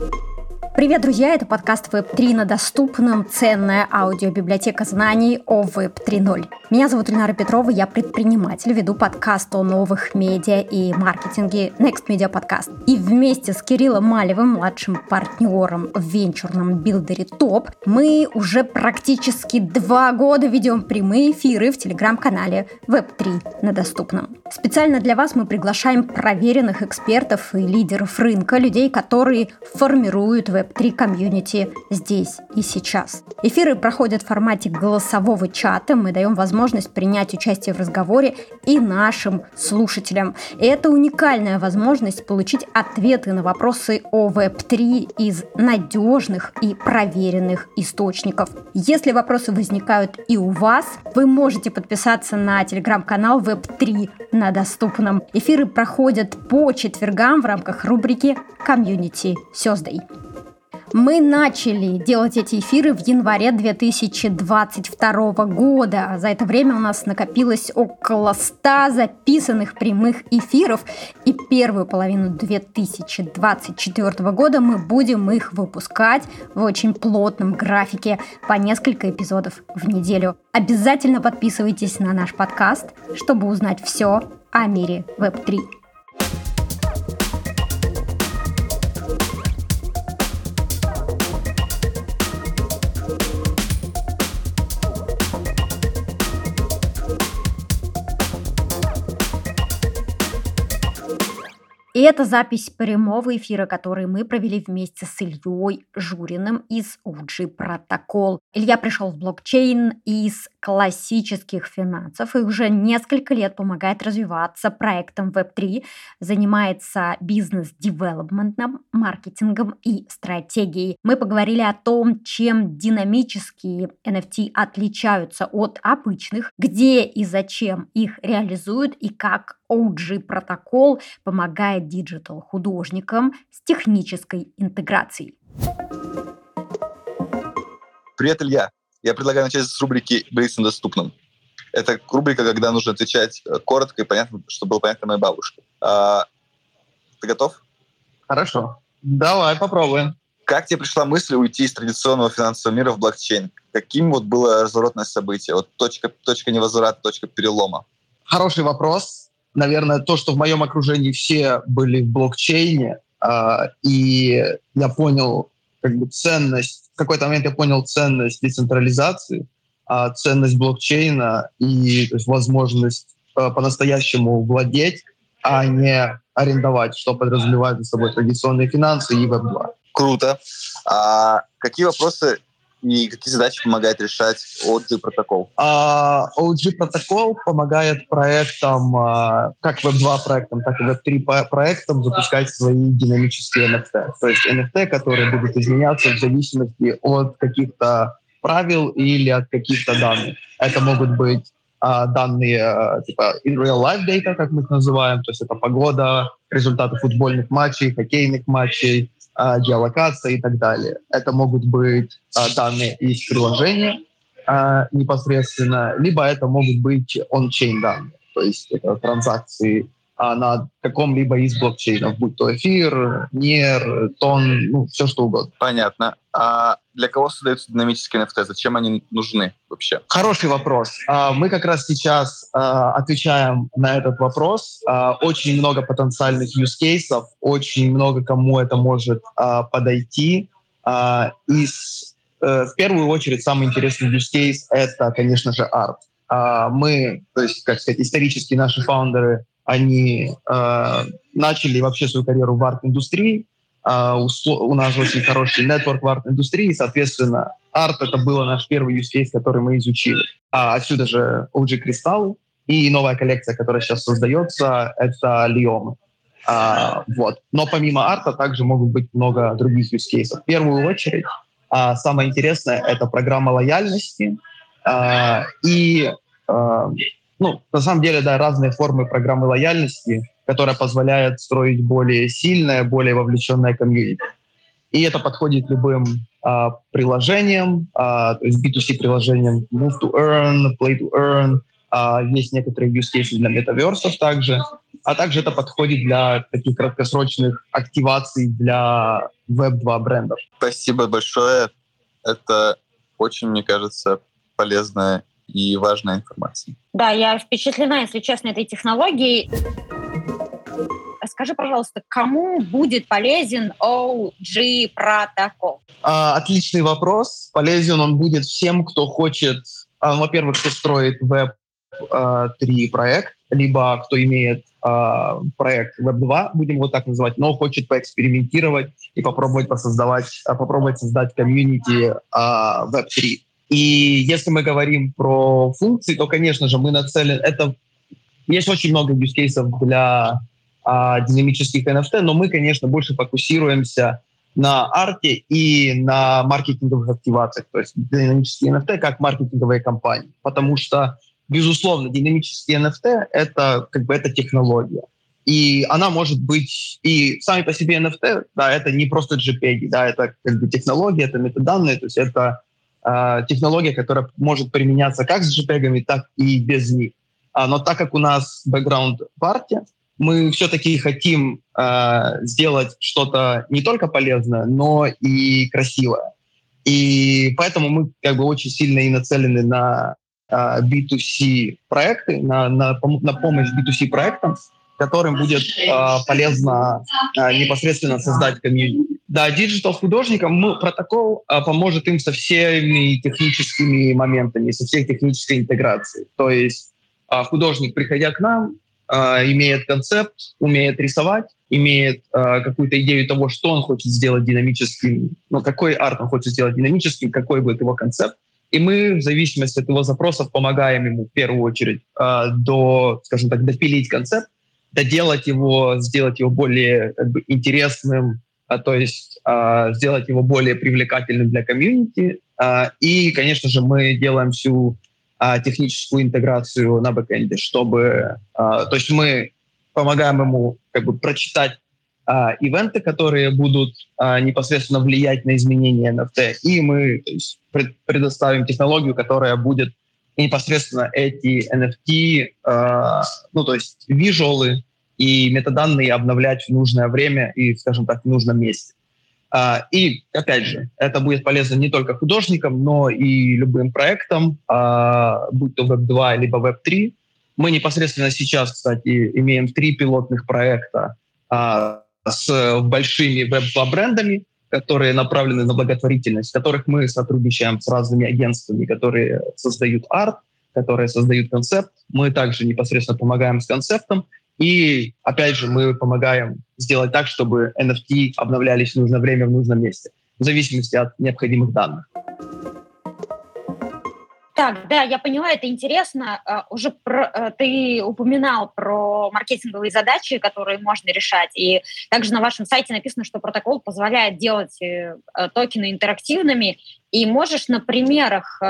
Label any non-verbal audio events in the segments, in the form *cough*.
you. Привет, друзья! Это подкаст Web3 на доступном. Ценная аудиобиблиотека знаний о Web 3.0. Меня зовут Ильнара Петрова, я предприниматель, веду подкаст о новых медиа и маркетинге Next Media Podcast. И вместе с Кириллом Малевым, младшим партнером в венчурном билдере ТОП, мы уже практически два года ведем прямые эфиры в телеграм-канале Web3 на доступном. Специально для вас мы приглашаем проверенных экспертов и лидеров рынка, людей, которые формируют Web Web3 комьюнити здесь и сейчас. Эфиры проходят в формате голосового чата. Мы даем возможность принять участие в разговоре и нашим слушателям. И это уникальная возможность получить ответы на вопросы о Web3 из надежных и проверенных источников. Если вопросы возникают и у вас, вы можете подписаться на телеграм-канал Web3 на доступном. Эфиры проходят по четвергам в рамках рубрики «Community Thursday». Мы начали делать эти эфиры в январе 2022 года. За это время у нас накопилось около 100 записанных прямых эфиров, и первую половину 2024 года мы будем их выпускать в очень плотном графике по несколько эпизодов в неделю. Обязательно подписывайтесь на наш подкаст, чтобы узнать все о мире Web3. И это запись прямого эфира, который мы провели вместе с Ильей Журиным из OG Protocol. Илья пришел в блокчейн из классических финансов и уже несколько лет помогает развиваться проектам Web3, занимается бизнес-девелопментом, маркетингом и стратегией. Мы поговорили о том, чем динамические NFT отличаются от обычных, где и зачем их реализуют и как OG Protocol помогает digital-художникам с технической интеграцией. Привет, Илья. Я предлагаю начать с рубрики «Блиц на доступном». Это рубрика, когда нужно отвечать э, коротко и понятно, чтобы было понятно моей бабушке. А, ты готов? Хорошо. Давай попробуем. Как тебе пришла мысль уйти из традиционного финансового мира в блокчейн? Каким вот было разворотное событие? Вот точка, точка невозврата, точка перелома? Хороший вопрос наверное, то, что в моем окружении все были в блокчейне, э, и я понял как бы ценность, в какой-то момент я понял ценность децентрализации, э, ценность блокчейна и то есть, возможность э, по-настоящему владеть, а не арендовать, что подразумевает за собой традиционные финансы и веб-2. Круто. А какие вопросы и какие задачи помогает решать OG протокол? Uh, OG протокол помогает проектам, uh, как Web2 проектам, так и Web3 проектам запускать свои динамические NFT. То есть NFT, которые будут изменяться в зависимости от каких-то правил или от каких-то данных. Это могут быть uh, данные типа in real life data, как мы их называем, то есть это погода, результаты футбольных матчей, хоккейных матчей, а, геолокация и так далее. Это могут быть а, данные из приложения а, непосредственно, либо это могут быть он-чейн данные, то есть это транзакции а, на каком-либо из блокчейнов, будь то эфир, нер, тон, ну, все что угодно. Понятно. А для кого создаются динамические NFT? Зачем они нужны вообще? Хороший вопрос. А, мы как раз сейчас а, отвечаем на этот вопрос. А, очень много потенциальных use cases, очень много кому это может подойти. Из, э, в первую очередь, самый интересный use case — это, конечно же, арт. Мы, то есть, как сказать, исторически наши фаундеры они э, начали вообще свою карьеру в арт-индустрии. Э, у, нас очень хороший нетворк в арт-индустрии, соответственно, арт — это был наш первый use case, который мы изучили. А отсюда же OG Crystal и новая коллекция, которая сейчас создается, это Лиомы. А, вот. Но помимо арта также могут быть много других use cases. В первую очередь, а, самое интересное — это программа лояльности а, и а, ну, на самом деле, да, разные формы программы лояльности, которая позволяет строить более сильное, более вовлеченное комьюнити. И это подходит любым а, приложениям, а, то есть B2C приложениям Move to Earn, Play to Earn, а, есть некоторые use cases для метаверсов также. а также это подходит для таких краткосрочных активаций для Web2 брендов. Спасибо большое. Это очень, мне кажется, полезная и важная информация. Да, я впечатлена, если честно, этой технологией. Скажи, пожалуйста, кому будет полезен OG протокол? А, отличный вопрос. Полезен он будет всем, кто хочет, а, во-первых, кто строит веб 3 а, проект, либо кто имеет а, проект Web 2, будем его так называть, но хочет поэкспериментировать и попробовать посоздавать, а, попробовать создать комьюнити Web 3. И если мы говорим про функции, то, конечно же, мы нацелены... Это есть очень много use cases для а, динамических NFT, но мы, конечно, больше фокусируемся на арте и на маркетинговых активациях, то есть динамические NFT как маркетинговые компании, потому что, безусловно, динамические NFT — это как бы это технология. И она может быть, и сами по себе NFT, да, это не просто JPEG, да, это как бы технология, это метаданные, то есть это технология, которая может применяться как с JPEG, так и без них. А, но так как у нас бэкграунд в арте, мы все-таки хотим э, сделать что-то не только полезное, но и красивое. И поэтому мы как бы очень сильно и нацелены на э, B2C проекты, на, на, на помощь B2C проектам, которым будет э, полезно э, непосредственно создать комьюнити. Да, digital художникам мы, протокол э, поможет им со всеми техническими моментами, со всей технической интеграцией. То есть э, художник, приходя к нам, э, имеет концепт, умеет рисовать, имеет э, какую-то идею того, что он хочет сделать динамическим, ну, какой арт он хочет сделать динамическим, какой будет его концепт. И мы в зависимости от его запросов помогаем ему в первую очередь э, до, скажем так, допилить концепт, доделать его, сделать его более как бы, интересным, а, то есть а, сделать его более привлекательным для комьюнити. А, и, конечно же, мы делаем всю а, техническую интеграцию на бэкэнде, чтобы... А, то есть мы помогаем ему как бы прочитать а, ивенты, которые будут а, непосредственно влиять на изменения NFT, и мы есть, пред, предоставим технологию, которая будет непосредственно эти NFT, э, ну, то есть визуалы и метаданные обновлять в нужное время и, скажем так, в нужном месте. Э, и, опять же, это будет полезно не только художникам, но и любым проектам, э, будь то Web2 либо Web3. Мы непосредственно сейчас, кстати, имеем три пилотных проекта э, с большими Web2 брендами, которые направлены на благотворительность, в которых мы сотрудничаем с разными агентствами, которые создают арт, которые создают концепт. Мы также непосредственно помогаем с концептом. И, опять же, мы помогаем сделать так, чтобы NFT обновлялись в нужное время, в нужном месте, в зависимости от необходимых данных. Так, да, я поняла, это интересно. А, уже про, э, ты упоминал про маркетинговые задачи, которые можно решать, и также на вашем сайте написано, что протокол позволяет делать э, э, токены интерактивными. И можешь на примерах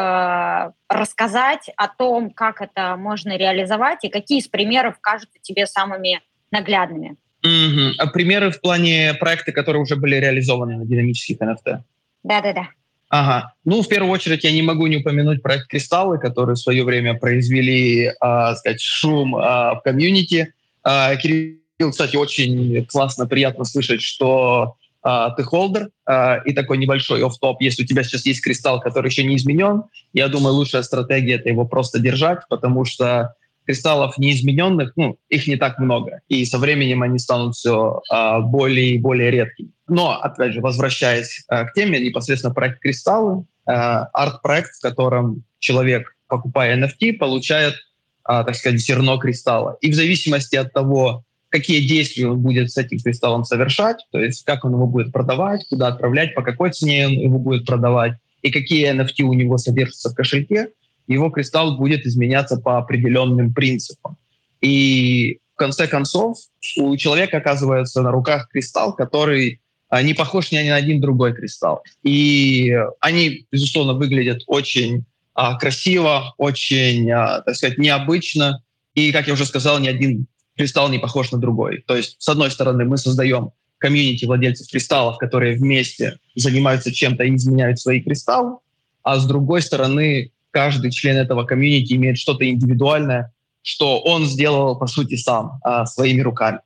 рассказать о том, как это можно реализовать, и какие из примеров кажутся тебе самыми наглядными? Mm-hmm. А примеры в плане проекта, которые уже были реализованы на динамических NFT? Да-да-да. Ага. Ну, в первую очередь, я не могу не упомянуть проект «Кристаллы», которые в свое время произвели, э, сказать, шум э, в комьюнити. Э, Кирилл, кстати, очень классно, приятно слышать, что э, ты холдер, э, и такой небольшой оф-топ. Если у тебя сейчас есть кристалл, который еще не изменен, я думаю, лучшая стратегия — это его просто держать, потому что кристаллов неизмененных, ну, их не так много. И со временем они станут все а, более и более редкими. Но, опять же, возвращаясь а, к теме, непосредственно проект «Кристаллы», а, арт-проект, в котором человек, покупая NFT, получает, а, так сказать, зерно кристалла. И в зависимости от того, какие действия он будет с этим кристаллом совершать, то есть как он его будет продавать, куда отправлять, по какой цене он его будет продавать, и какие NFT у него содержатся в кошельке – его кристалл будет изменяться по определенным принципам. И в конце концов у человека оказывается на руках кристалл, который а, не похож ни на один другой кристалл. И они, безусловно, выглядят очень а, красиво, очень, а, так сказать, необычно. И, как я уже сказал, ни один кристалл не похож на другой. То есть, с одной стороны, мы создаем комьюнити владельцев кристаллов, которые вместе занимаются чем-то и изменяют свои кристаллы, а с другой стороны, каждый член этого комьюнити имеет что-то индивидуальное, что он сделал, по сути, сам, а, своими руками.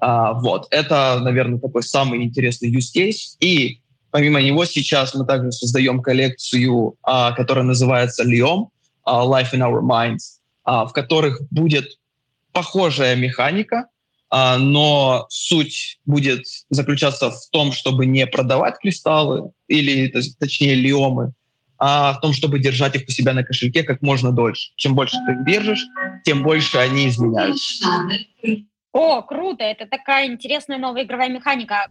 А, вот, это, наверное, такой самый интересный use case. И помимо него сейчас мы также создаем коллекцию, а, которая называется Liom, а, Life in Our Minds, а, в которых будет похожая механика, а, но суть будет заключаться в том, чтобы не продавать кристаллы, или точнее лиомы, а в том, чтобы держать их у себя на кошельке как можно дольше. Чем больше ты их держишь, тем больше они изменяются. О, круто! Это такая интересная новая игровая механика.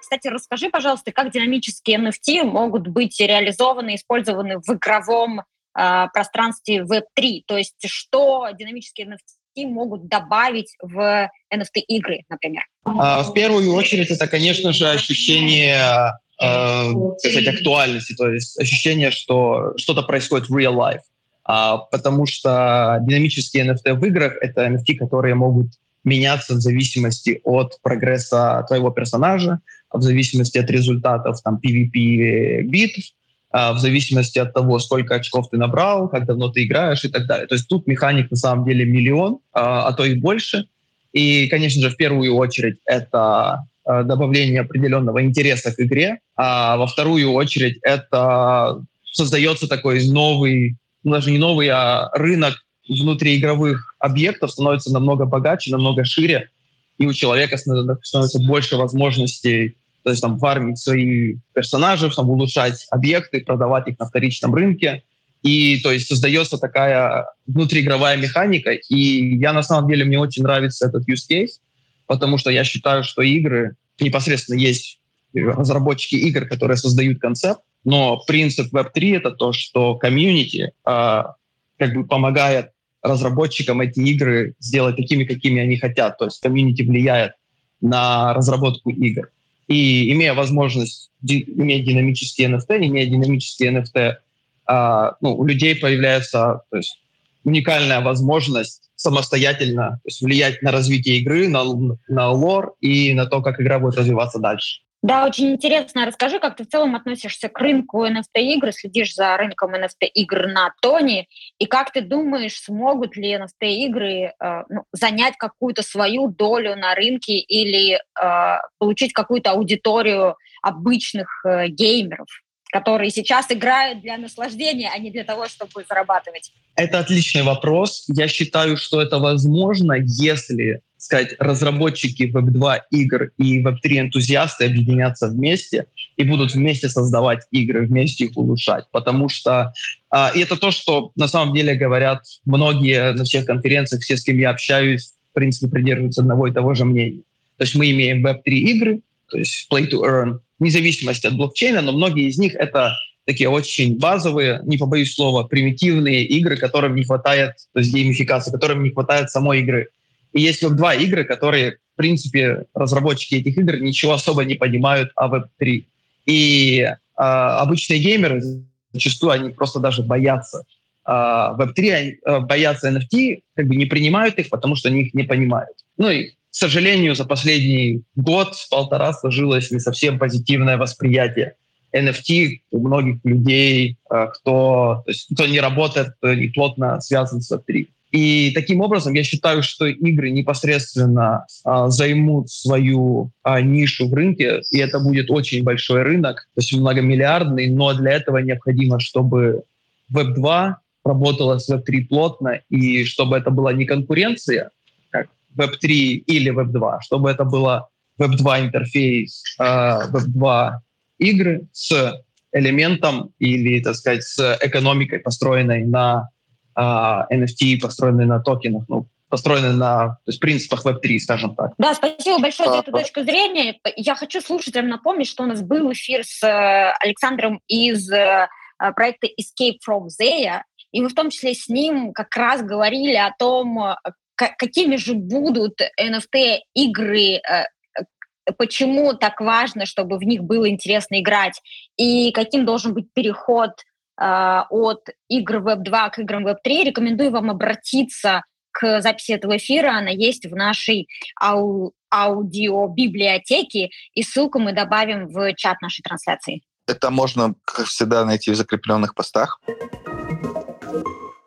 Кстати, расскажи, пожалуйста, как динамические NFT могут быть реализованы, использованы в игровом э, пространстве Web3? То есть что динамические NFT могут добавить в NFT-игры, например? А, в первую очередь это, конечно же, ощущение э, сказать, актуальности, то есть ощущение, что что-то происходит в real life. А, потому что динамические NFT в играх — это NFT, которые могут меняться в зависимости от прогресса твоего персонажа, в зависимости от результатов там, PvP битв, а, в зависимости от того, сколько очков ты набрал, как давно ты играешь и так далее. То есть тут механик на самом деле миллион, а, а то и больше. И, конечно же, в первую очередь это добавление определенного интереса к игре, а во вторую очередь это создается такой новый, ну, даже не новый, а рынок внутриигровых объектов становится намного богаче, намного шире, и у человека становится больше возможностей то есть там фармить свои персонажи, там, улучшать объекты, продавать их на вторичном рынке. И то есть создается такая внутриигровая механика. И я на самом деле, мне очень нравится этот use case, потому что я считаю, что игры непосредственно есть разработчики игр, которые создают концепт, но принцип Web3 — это то, что комьюнити э, как бы помогает разработчикам эти игры сделать такими, какими они хотят. То есть комьюнити влияет на разработку игр. И имея возможность иметь динамические NFT, имея динамические NFT, э, а, ну, у людей появляется то есть, уникальная возможность самостоятельно то есть влиять на развитие игры, на, на лор и на то, как игра будет развиваться дальше. Да, очень интересно. Расскажи, как ты в целом относишься к рынку NFT-игр, следишь за рынком NFT-игр на Тони, и как ты думаешь, смогут ли NFT-игры э, ну, занять какую-то свою долю на рынке или э, получить какую-то аудиторию обычных э, геймеров? Которые сейчас играют для наслаждения, а не для того, чтобы зарабатывать? Это отличный вопрос. Я считаю, что это возможно, если сказать, разработчики Web2 игр и Web3 энтузиасты объединятся вместе и будут вместе создавать игры, вместе их улучшать. Потому что а, и это то, что на самом деле говорят многие на всех конференциях, все, с кем я общаюсь, в принципе, придерживаются одного и того же мнения. То есть мы имеем Web3 игры, то есть play to earn, вне зависимости от блокчейна, но многие из них это такие очень базовые, не побоюсь слова, примитивные игры, которым не хватает, то есть геймификации, которым не хватает самой игры. И есть веб-2 игры, которые, в принципе, разработчики этих игр ничего особо не понимают о веб-3. И э, обычные геймеры, зачастую они просто даже боятся э, веб-3, они, э, боятся NFT, как бы не принимают их, потому что они их не понимают. Ну и к сожалению, за последний год-полтора сложилось не совсем позитивное восприятие NFT у многих людей, э, кто, то есть, кто не работает, кто не плотно связан с Web3. И таким образом я считаю, что игры непосредственно а, займут свою а, нишу в рынке, и это будет очень большой рынок, то есть многомиллиардный, но для этого необходимо, чтобы Web2 работала с Web3 плотно, и чтобы это была не конкуренция, Web3 или Web2, чтобы это было Web2 интерфейс, Web2 игры с элементом или, так сказать, с экономикой, построенной на NFT, построенной на токенах, ну, построенной на то есть, принципах Web3, скажем так. Да, спасибо большое за эту точку зрения. Я хочу слушателям напомнить, что у нас был эфир с э, Александром из э, проекта Escape from Zaya, и мы в том числе с ним как раз говорили о том, какими же будут NFT-игры, э, почему так важно, чтобы в них было интересно играть, и каким должен быть переход э, от игр Web 2 к играм Web 3, рекомендую вам обратиться к записи этого эфира. Она есть в нашей ау аудиобиблиотеке, и ссылку мы добавим в чат нашей трансляции. Это можно, как всегда, найти в закрепленных постах.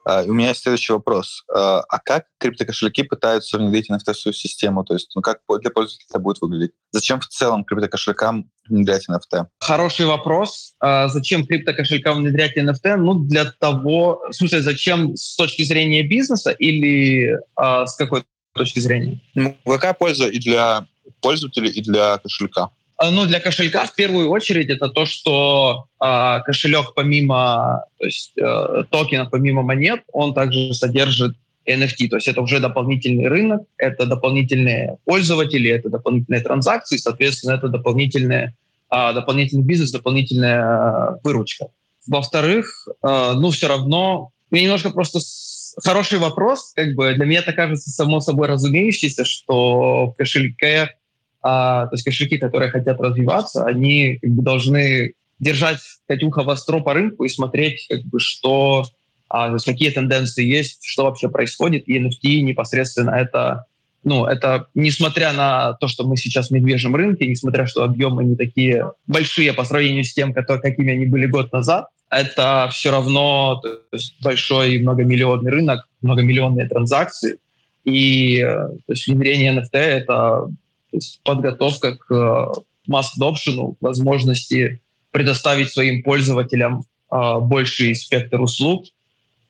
Uh, у меня есть следующий вопрос. Uh, а как криптокошельки пытаются внедрить NFT в свою систему? То есть, ну как для пользователя это будет выглядеть? Зачем в целом криптокошелькам внедрять NFT? Хороший вопрос. Uh, зачем криптокошелькам внедрять NFT? Ну, для того... В смысле, зачем с точки зрения бизнеса или с какой точки зрения? Ну, какая польза и для пользователя, и для кошелька? А, ну, для кошелька в первую очередь это то, что э, кошелек помимо то есть, э, токена, помимо монет, он также содержит NFT. То есть это уже дополнительный рынок, это дополнительные пользователи, это дополнительные транзакции, соответственно, это дополнительные, э, дополнительный бизнес, дополнительная э, выручка. Во-вторых, э, ну, все равно, мне немножко просто хороший вопрос, как бы для меня это кажется само собой разумеющееся, что в кошельке а, то есть кошельки, которые хотят развиваться, они как бы, должны держать Катюха востро по рынку и смотреть, как бы, что, а, то есть какие тенденции есть, что вообще происходит. И NFT непосредственно это, ну, это несмотря на то, что мы сейчас в медвежьем рынке, несмотря что объемы не такие большие по сравнению с тем, которые, какими они были год назад, это все равно то есть, большой многомиллионный рынок, многомиллионные транзакции. И э, то есть, внедрение NFT — это то есть подготовка к э, масс-адопшену, возможности предоставить своим пользователям э, больший спектр услуг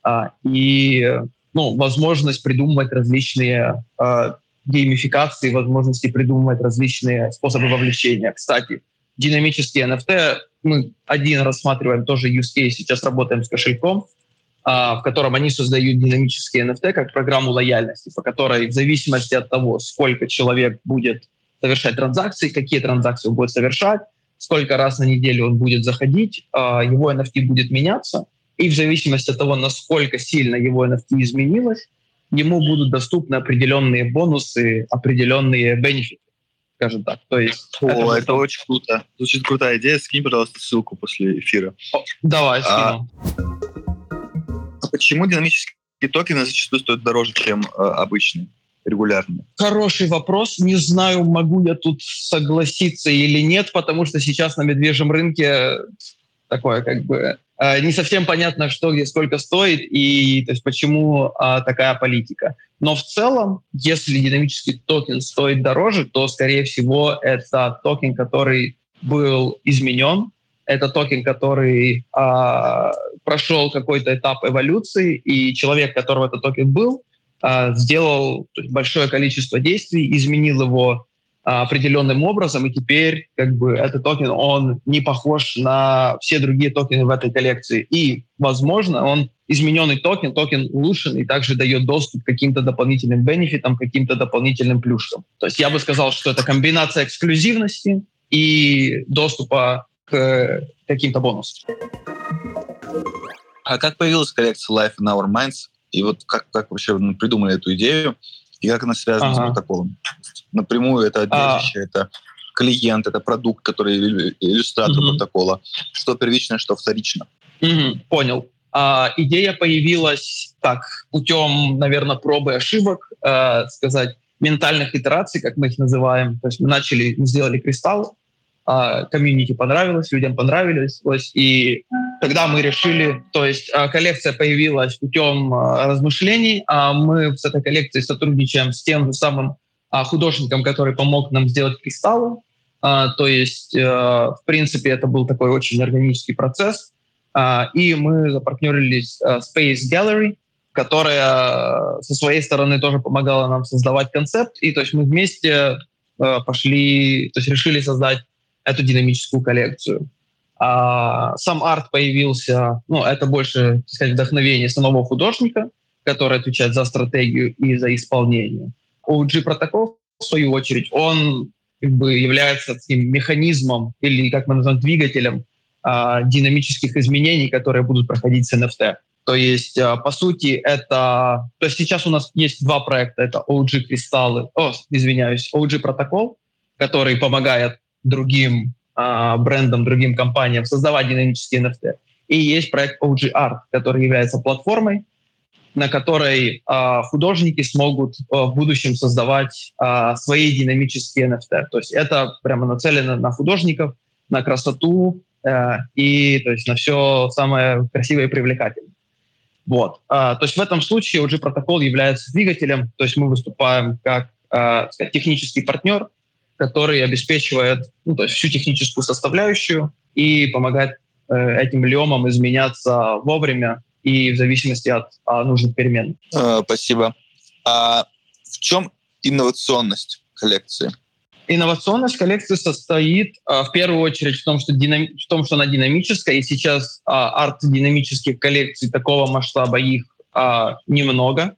э, и ну, возможность придумывать различные э, геймификации, возможности придумывать различные способы вовлечения. Кстати, динамические NFT мы один рассматриваем тоже use case, сейчас работаем с кошельком, в котором они создают динамические NFT как программу лояльности, по которой в зависимости от того, сколько человек будет совершать транзакции, какие транзакции он будет совершать, сколько раз на неделю он будет заходить, его NFT будет меняться, и в зависимости от того, насколько сильно его NFT изменилось, ему будут доступны определенные бонусы, определенные бенефиты, скажем так. То есть О, это, это очень круто. Звучит крутая идея. Скинь, пожалуйста, ссылку после эфира. О, давай, скину. А, почему динамические токены зачастую стоят дороже, чем э, обычные, регулярные? Хороший вопрос. Не знаю, могу я тут согласиться или нет, потому что сейчас на медвежьем рынке такое как бы э, не совсем понятно, что где сколько стоит и то есть почему э, такая политика. Но в целом, если динамический токен стоит дороже, то, скорее всего, это токен, который был изменен, это токен, который а, прошел какой-то этап эволюции, и человек, которого этот токен был, а, сделал большое количество действий, изменил его а, определенным образом, и теперь как бы этот токен, он не похож на все другие токены в этой коллекции. И, возможно, он измененный токен, токен улучшенный, также дает доступ к каким-то дополнительным бенефитам, каким-то дополнительным плюшкам. То есть я бы сказал, что это комбинация эксклюзивности и доступа к каким-то бонусам. А как появилась коллекция Life in Our Minds? И вот как, как вообще придумали эту идею? И как она связана ага. с протоколом? Напрямую это объединище, а. это клиент, это продукт, который иллюстратор угу. протокола. Что первично, что вторично. Угу, понял. А, идея появилась так, путем, наверное, пробы ошибок, э, сказать, ментальных итераций, как мы их называем. То есть мы начали, мы сделали кристалл, а, комьюнити понравилось, людям понравилось. И тогда мы решили, то есть а, коллекция появилась путем а, размышлений, а мы с этой коллекцией сотрудничаем с тем же самым художником, который помог нам сделать кристаллы. То есть, в принципе, это был такой очень органический процесс. И мы запартнерились с Space Gallery, которая со своей стороны тоже помогала нам создавать концепт. И то есть мы вместе пошли, то есть решили создать эту динамическую коллекцию. А сам арт появился, ну, это больше, так сказать, вдохновение самого художника, который отвечает за стратегию и за исполнение. OG протокол, в свою очередь, он как бы является таким механизмом или, как мы называем, двигателем а, динамических изменений, которые будут проходить с NFT. То есть, а, по сути, это... То есть сейчас у нас есть два проекта. Это OG кристаллы, о, извиняюсь, OG протокол, который помогает другим а, брендам, другим компаниям создавать динамические NFT. И есть проект OG Art, который является платформой, на которой а, художники смогут а, в будущем создавать а, свои динамические NFT. То есть это прямо нацелено на художников, на красоту э, и то есть на все самое красивое и привлекательное. Вот. А, то есть в этом случае OG протокол является двигателем, то есть мы выступаем как а, сказать, технический партнер, который обеспечивает ну, то есть всю техническую составляющую и помогает э, этим лемам изменяться вовремя и в зависимости от а, нужных перемен. Э, спасибо. А в чем инновационность коллекции? Инновационность коллекции состоит а, в первую очередь в том, что, динам... в том, что она динамическая, и сейчас а, арт-динамических коллекций такого масштаба их а, немного.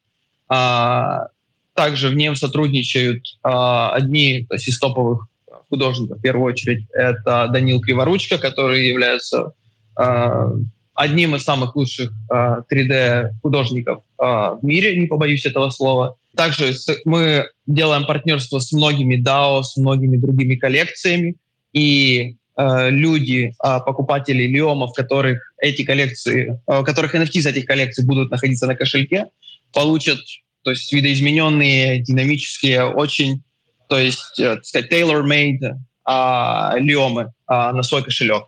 А, также в нем сотрудничают а, одни то есть, из топовых художников. В первую очередь это Данил Криворучка, который является а, одним из самых лучших а, 3D-художников а, в мире, не побоюсь этого слова. Также мы делаем партнерство с многими DAO, с многими другими коллекциями, и э, люди, э, покупатели лиомов, которых эти коллекции, э, которых NFT из этих коллекций будут находиться на кошельке, получат то есть видоизмененные, динамические, очень, то есть, э, так сказать, tailor-made э, лиомы э, на свой кошелек.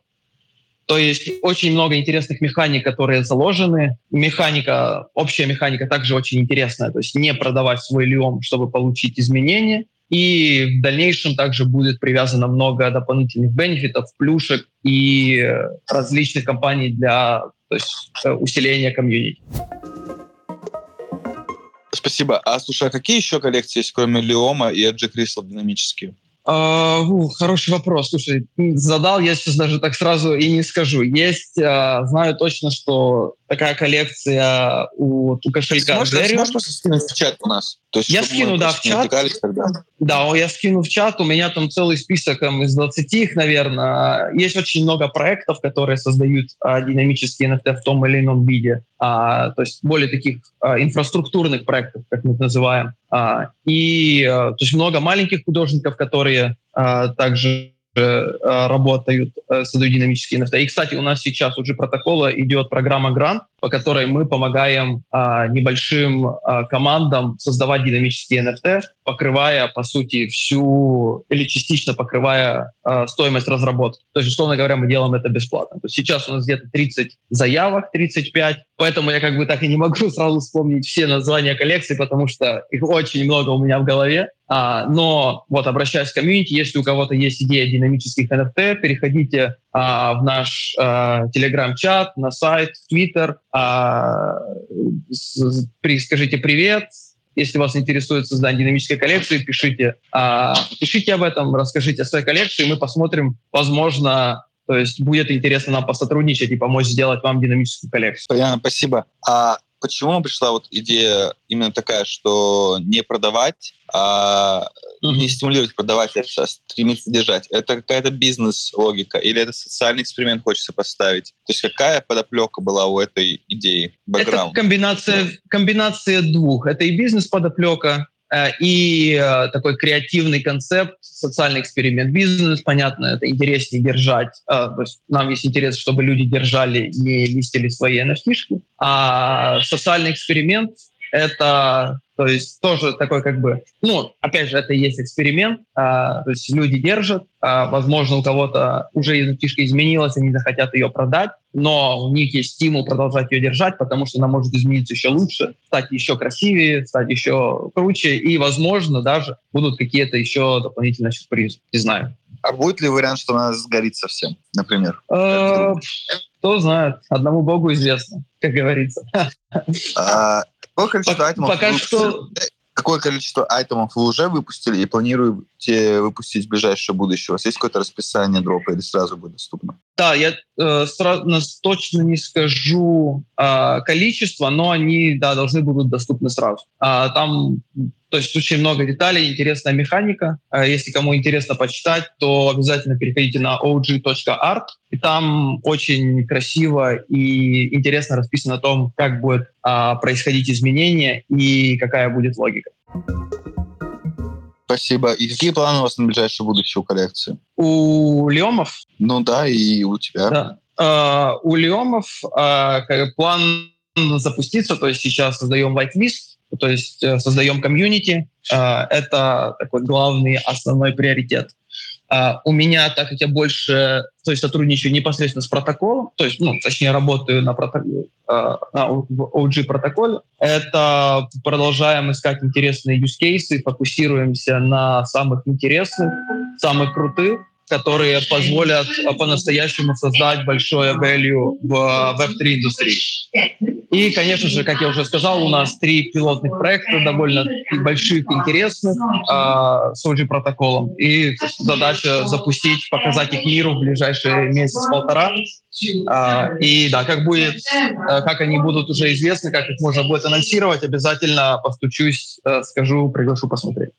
То есть очень много интересных механик, которые заложены. Механика, общая механика также очень интересная. То есть не продавать свой лиом, чтобы получить изменения. И в дальнейшем также будет привязано много дополнительных бенефитов, плюшек и различных компаний для то есть, усиления комьюнити. Спасибо. А слушай, а какие еще коллекции есть, кроме Леома и Эджи Крисла динамические? Uh, uh, хороший вопрос. Слушай, задал, я сейчас даже так сразу и не скажу. Есть, uh, знаю точно, что такая коллекция у, у кошелька Можешь, Джерри. Можешь просто скинуть в чат у нас? То есть, я скину, да, в чат. Тогда. Да, я скину в чат. У меня там целый список там, из 20 их, наверное. Есть очень много проектов, которые создают а, динамические NFT в том или ином виде. А, то есть более таких а, инфраструктурных проектов, как мы это называем. А, и а, то есть много маленьких художников, которые а, также Э, работают, э, создают динамические NFT. И, кстати, у нас сейчас уже протокола идет программа Грант, по которой мы помогаем а, небольшим а, командам создавать динамические NFT, покрывая, по сути, всю или частично покрывая а, стоимость разработки. То есть, условно говоря, мы делаем это бесплатно. То есть сейчас у нас где-то 30 заявок, 35, поэтому я как бы так и не могу *laughs* сразу вспомнить все названия коллекций, потому что их очень много у меня в голове. А, но вот обращаясь к комьюнити, если у кого-то есть идея динамических NFT, переходите в наш а, телеграм-чат, на сайт, в твиттер, а, при, скажите привет, если вас интересует создание динамической коллекции, пишите, а, пишите об этом, расскажите о своей коллекции, мы посмотрим, возможно, то есть будет интересно нам посотрудничать и помочь сделать вам динамическую коллекцию. Спасибо. А почему пришла вот идея именно такая, что не продавать, а mm-hmm. не стимулировать продавать, а стремиться держать? Это какая-то бизнес-логика или это социальный эксперимент хочется поставить? То есть какая подоплека была у этой идеи, бэкграунд? Это комбинация, комбинация двух. Это и бизнес-подоплека, и э, такой креативный концепт, социальный эксперимент, бизнес, понятно, это интереснее держать. Э, то есть нам есть интерес, чтобы люди держали, не листили свои NFT-шки. А социальный эксперимент — это то есть тоже такой как бы, ну, опять же, это и есть эксперимент. А, то есть люди держат, а, возможно, у кого-то уже фишка изменилась, они захотят ее продать, но у них есть стимул продолжать ее держать, потому что она может измениться еще лучше, стать еще красивее, стать еще круче, и, возможно, даже будут какие-то еще дополнительные сюрпризы, не знаю. А будет ли вариант, что она сгорит совсем, например? А, кто знает, одному богу известно, как говорится. Какое количество айтемов пока что... Какое количество айтемов вы уже выпустили и планируете выпустить в ближайшее будущее? У вас есть какое-то расписание дропа или сразу будет доступно? Да, я э, сразу, точно не скажу э, количество, но они да, должны будут доступны сразу. А, там то есть очень много деталей, интересная механика. А если кому интересно почитать, то обязательно переходите на og.art. И там очень красиво и интересно расписано о том, как будет а, происходить изменения и какая будет логика. Спасибо. И какие планы у вас на ближайшее будущее у коллекции? У Леомов? Ну да, и у тебя. Да. Uh, у Леомов uh, план запуститься, то есть сейчас создаем whitelist, то есть э, создаем комьюнити. Э, это такой главный, основной приоритет. А, у меня, так как я больше то есть сотрудничаю непосредственно с протоколом, то есть, ну, точнее, работаю на, протоколе, а, на OG протоколе, это продолжаем искать интересные use cases, фокусируемся на самых интересных, самых крутых, которые позволят по-настоящему создать большое value в Web3 индустрии. И, конечно же, как я уже сказал, у нас три пилотных проекта, довольно больших, интересных, э, с OG протоколом. И задача запустить, показать их миру в ближайшие месяц-полтора. Э, и да, как будет, э, как они будут уже известны, как их можно будет анонсировать, обязательно постучусь, э, скажу, приглашу посмотреть.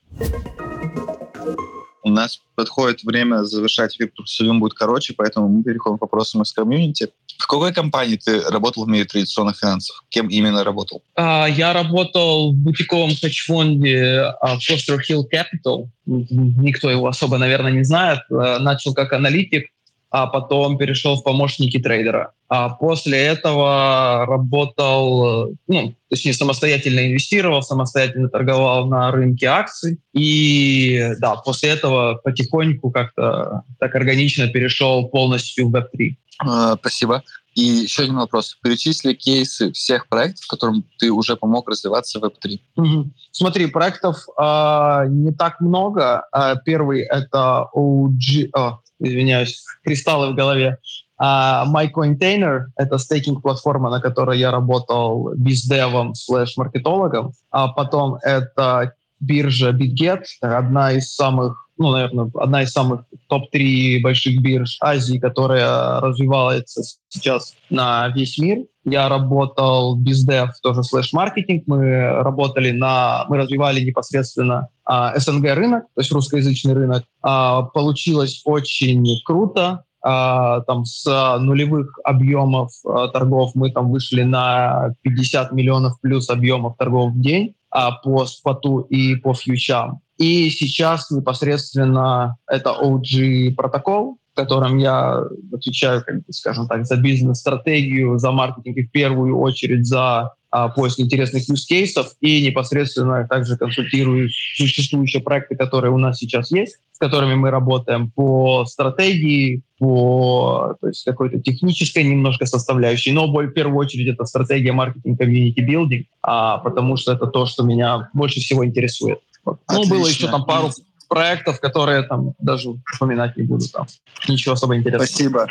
У нас подходит время завершать вип сегодня будет короче, поэтому мы переходим к вопросам из комьюнити. В какой компании ты работал в мире традиционных финансов? Кем именно работал? Uh, я работал в бутиковом хедж-фонде uh, Foster Hill Capital. Никто его особо, наверное, не знает. Uh, начал как аналитик, а потом перешел в помощники трейдера. А после этого работал, ну, точнее, самостоятельно инвестировал, самостоятельно торговал на рынке акций. И да, после этого потихоньку как-то так органично перешел полностью в Web3. А, спасибо. И еще один вопрос. Перечисли кейсы всех проектов, которым ты уже помог развиваться в Web3. Угу. Смотри, проектов э, не так много. Э, первый — это OG... О, извиняюсь, кристаллы в голове. Uh, MyCointainer — это стейкинг-платформа, на которой я работал бездевом слэш-маркетологом. А потом это биржа BitGet, одна из самых, ну, наверное, одна из самых топ-3 больших бирж Азии, которая развивается сейчас на весь мир. Я работал бездев, тоже слэш-маркетинг. Мы работали на, мы развивали непосредственно а, СНГ рынок, то есть русскоязычный рынок. А, получилось очень круто. А, там с нулевых объемов а, торгов мы там вышли на 50 миллионов плюс объемов торгов в день а, по споту и по фьючам. И сейчас непосредственно это OG протокол, в котором я отвечаю, как бы, скажем так, за бизнес-стратегию, за маркетинг и в первую очередь за а, поиск интересных use cases и непосредственно также консультирую существующие проекты, которые у нас сейчас есть, с которыми мы работаем по стратегии, по то есть какой-то технической немножко составляющей, но в первую очередь это стратегия маркетинг, комьюнити билдинг, а, потому что это то, что меня больше всего интересует. Вот. Ну, было еще там пару проектов, которые там даже упоминать не буду. Там. Ничего особо интересного. Спасибо.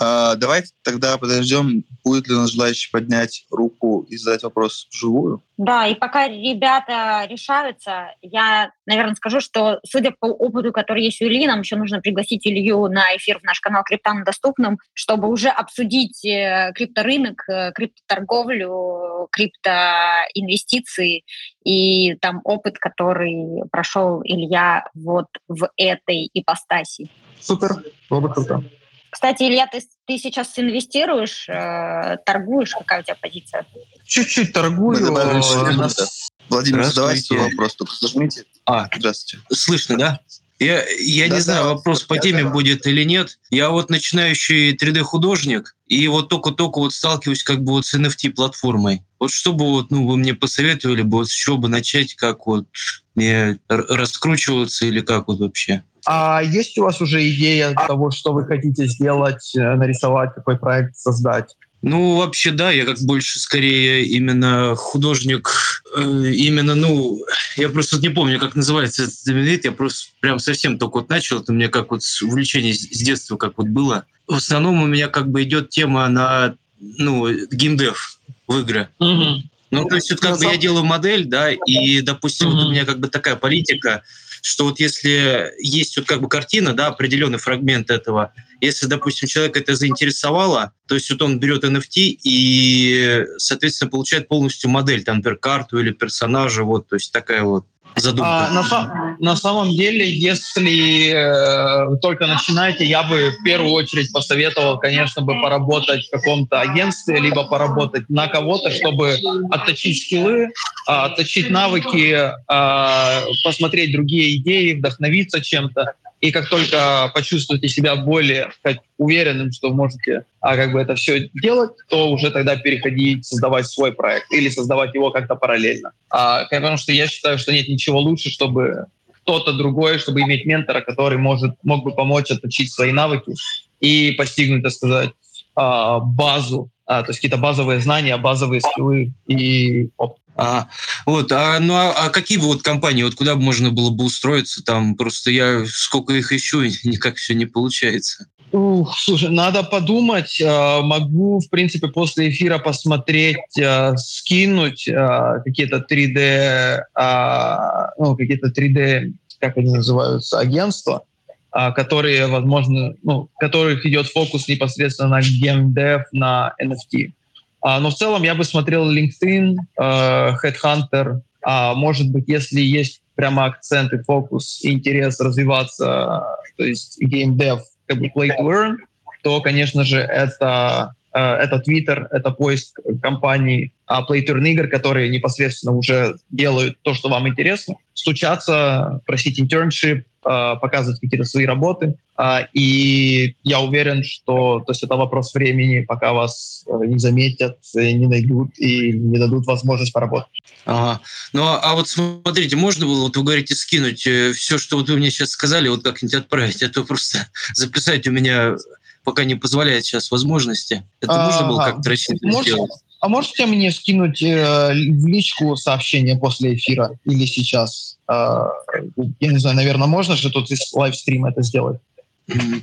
А, давайте тогда подождем, будет ли у нас желающий поднять руку и задать вопрос вживую. Да, и пока ребята решаются, я, наверное, скажу, что, судя по опыту, который есть у Ильи, нам еще нужно пригласить Илью на эфир в наш канал «Крипта на доступном», чтобы уже обсудить э, крипторынок, э, криптоторговлю, криптоинвестиции и там опыт, который прошел Илья вот в этой ипостаси. Супер, было бы круто. Кстати, Илья, ты, ты сейчас инвестируешь, э, торгуешь? Какая у тебя позиция? Чуть-чуть торгую. Владимир, задавайте вопрос, только зажмите. А, здравствуйте. Слышно, да? Я, я да, не знаю, вопрос по теме да. будет или нет. Я вот начинающий 3D-художник, и вот только-только вот сталкиваюсь как бы вот с NFT-платформой. Вот что бы вот, ну, вы мне посоветовали бы, вот с чего бы начать, как вот мне раскручиваться или как вот вообще? А есть у вас уже идея того, что вы хотите сделать, э, нарисовать, какой проект создать? Ну, вообще, да, я как больше скорее именно художник, э, именно, ну, я просто не помню, как называется этот вид, я просто прям совсем только вот начал, это у меня как вот увлечение с детства как вот было. В основном у меня как бы идет тема на, ну, геймдев в игры. Угу. Ну, то есть вот как бы я делаю модель, да, и, допустим, угу. вот у меня как бы такая политика – что вот если есть вот как бы картина, да, определенный фрагмент этого, если, допустим, человек это заинтересовало, то есть вот он берет NFT и, соответственно, получает полностью модель, там, например, карту или персонажа, вот, то есть такая вот задумка? А, на, на самом деле, если э, только начинаете, я бы в первую очередь посоветовал, конечно, бы поработать в каком-то агентстве, либо поработать на кого-то, чтобы отточить скиллы, э, отточить навыки, э, посмотреть другие идеи, вдохновиться чем-то и как только почувствуете себя более уверенным, что можете а, как бы это все делать, то уже тогда переходить, создавать свой проект или создавать его как-то параллельно. А, потому что я считаю, что нет ничего лучше, чтобы кто-то другой, чтобы иметь ментора, который может, мог бы помочь отточить свои навыки и постигнуть, так сказать, а, базу, а, то есть какие-то базовые знания, базовые скиллы и опыт. А, вот, а, ну а, а какие бы вот компании, вот куда бы можно было бы устроиться там? Просто я сколько их ищу, *laughs* никак все не получается. Ух, слушай, надо подумать. А, могу, в принципе, после эфира посмотреть, а, скинуть а, какие-то 3D, ну, какие-то 3D, как они называются, агентства, которые, возможно, ну, которых идет фокус непосредственно на геймдев, на NFT. Но в целом я бы смотрел LinkedIn, Headhunter, может быть, если есть прямо акцент и фокус, и интерес развиваться, то есть геймдев, как бы play to earn, то, конечно же, это э, это Twitter, это поиск компаний а play to earn игр, которые непосредственно уже делают то, что вам интересно, стучаться, просить internship, э, показывать какие-то свои работы. А, и я уверен, что то есть это вопрос времени, пока вас э, не заметят, не найдут и не дадут возможность поработать. Ага. Ну а, а вот смотрите, можно было, вот вы говорите, скинуть все, что вот вы мне сейчас сказали, вот как-нибудь отправить, а то просто *laughs* записать у меня пока не позволяет сейчас возможности. Это а, можно было как-то рассчитывать сделать? А можете мне скинуть э, в личку сообщение после эфира или сейчас? Э, я не знаю, наверное, можно же тут из лайвстрима это сделать?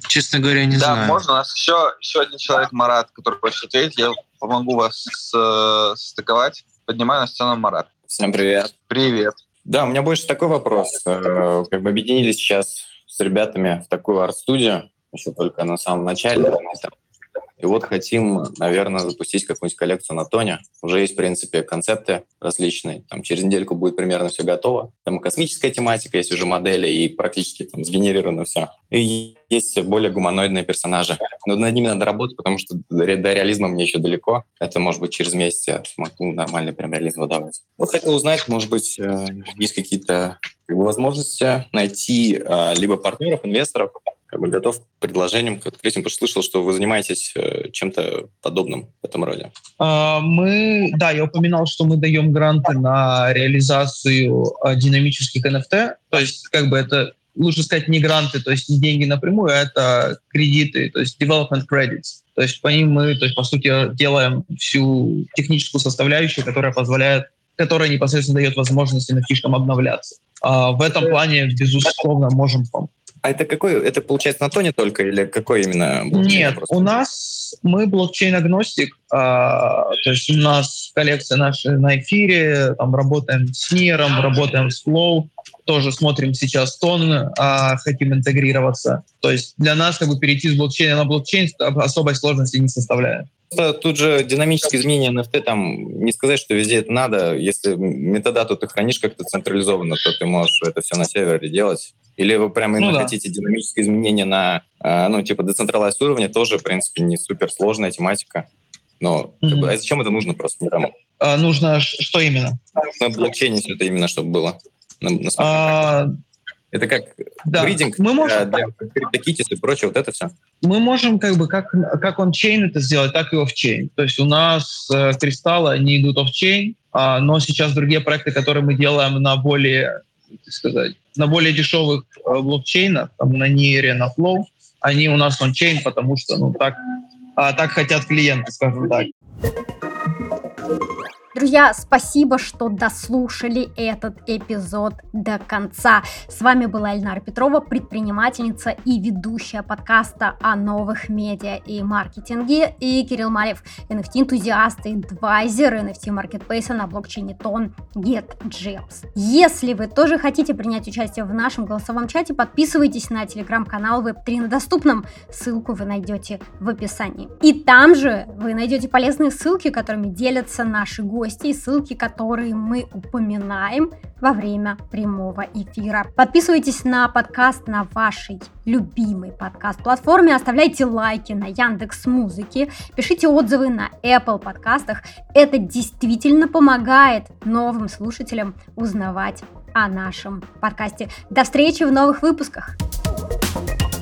Честно говоря, не да, знаю. Да, можно. У нас еще, еще один человек, Марат, который хочет ответить. Я помогу вас с, стыковать. Поднимаю на сцену Марат. Всем привет. Привет. Да, у меня больше такой вопрос. Э, как бы объединились сейчас с ребятами в такую арт-студию, еще только на самом начале. И вот хотим, наверное, запустить какую-нибудь коллекцию на тоне. Уже есть, в принципе, концепты различные. Там через недельку будет примерно все готово. Там космическая тематика, есть уже модели, и практически там сгенерировано все. И есть более гуманоидные персонажи. Но над ними надо работать, потому что до, до реализма мне еще далеко. Это, может быть, через месяц я смогу нормальный прям реализм выдавать. Вот хотел узнать, может быть, э, есть какие-то возможности найти э, либо партнеров, инвесторов, как бы готов к предложениям, к открытиям, потому что слышал, что вы занимаетесь э, чем-то подобным в этом роде. А, мы, да, я упоминал, что мы даем гранты на реализацию а, динамических NFT, то есть как бы это лучше сказать не гранты, то есть не деньги напрямую, а это кредиты, то есть development credits. То есть по ним мы, то есть по сути делаем всю техническую составляющую, которая позволяет, которая непосредственно дает возможность NFT обновляться. А в этом плане, безусловно, можем. А это какой? Это получается на тоне только или какой именно? Нет, просто? у нас мы блокчейн-агностик, а, то есть у нас коллекция наша на эфире, там работаем с Ниром, работаем с Flow, тоже смотрим сейчас тон, а, хотим интегрироваться. То есть для нас как бы перейти с блокчейна на блокчейн особой сложности не составляет. Тут же динамические изменения NFT, там не сказать, что везде это надо. Если метадату ты хранишь как-то централизованно, то ты можешь это все на сервере делать. Или вы прямо ну, да. хотите динамические изменения на, а, ну, типа, децентралайз уровне, тоже, в принципе, не супер сложная тематика. Но mm-hmm. как бы, а зачем это нужно просто? А, нужно что именно? На блокчейне все это именно, чтобы было. А, это как да. бридинг мы можем, для, для криптокитис и прочее, вот это все? Мы можем как бы как, как он чейн это сделать, так и офчейн. То есть у нас э, кристаллы, они идут офчейн, а, но сейчас другие проекты, которые мы делаем на более сказать, на более дешевых э, блокчейнах, там, на Нире, на Flow, они у нас ончейн, потому что ну, так, а, так хотят клиенты, скажем так. Друзья, спасибо, что дослушали этот эпизод до конца. С вами была Эльнара Петрова, предпринимательница и ведущая подкаста о новых медиа и маркетинге, и Кирилл Малев, NFT-энтузиаст и адвайзер NFT-маркетплейса на блокчейне Тон GetJabs. Если вы тоже хотите принять участие в нашем голосовом чате, подписывайтесь на телеграм-канал Web3 на доступном. Ссылку вы найдете в описании. И там же вы найдете полезные ссылки, которыми делятся наши гости гости ссылки, которые мы упоминаем во время прямого эфира. Подписывайтесь на подкаст на вашей любимой подкаст-платформе, оставляйте лайки на Яндекс Музыке, пишите отзывы на Apple подкастах. Это действительно помогает новым слушателям узнавать о нашем подкасте. До встречи в новых выпусках! thank you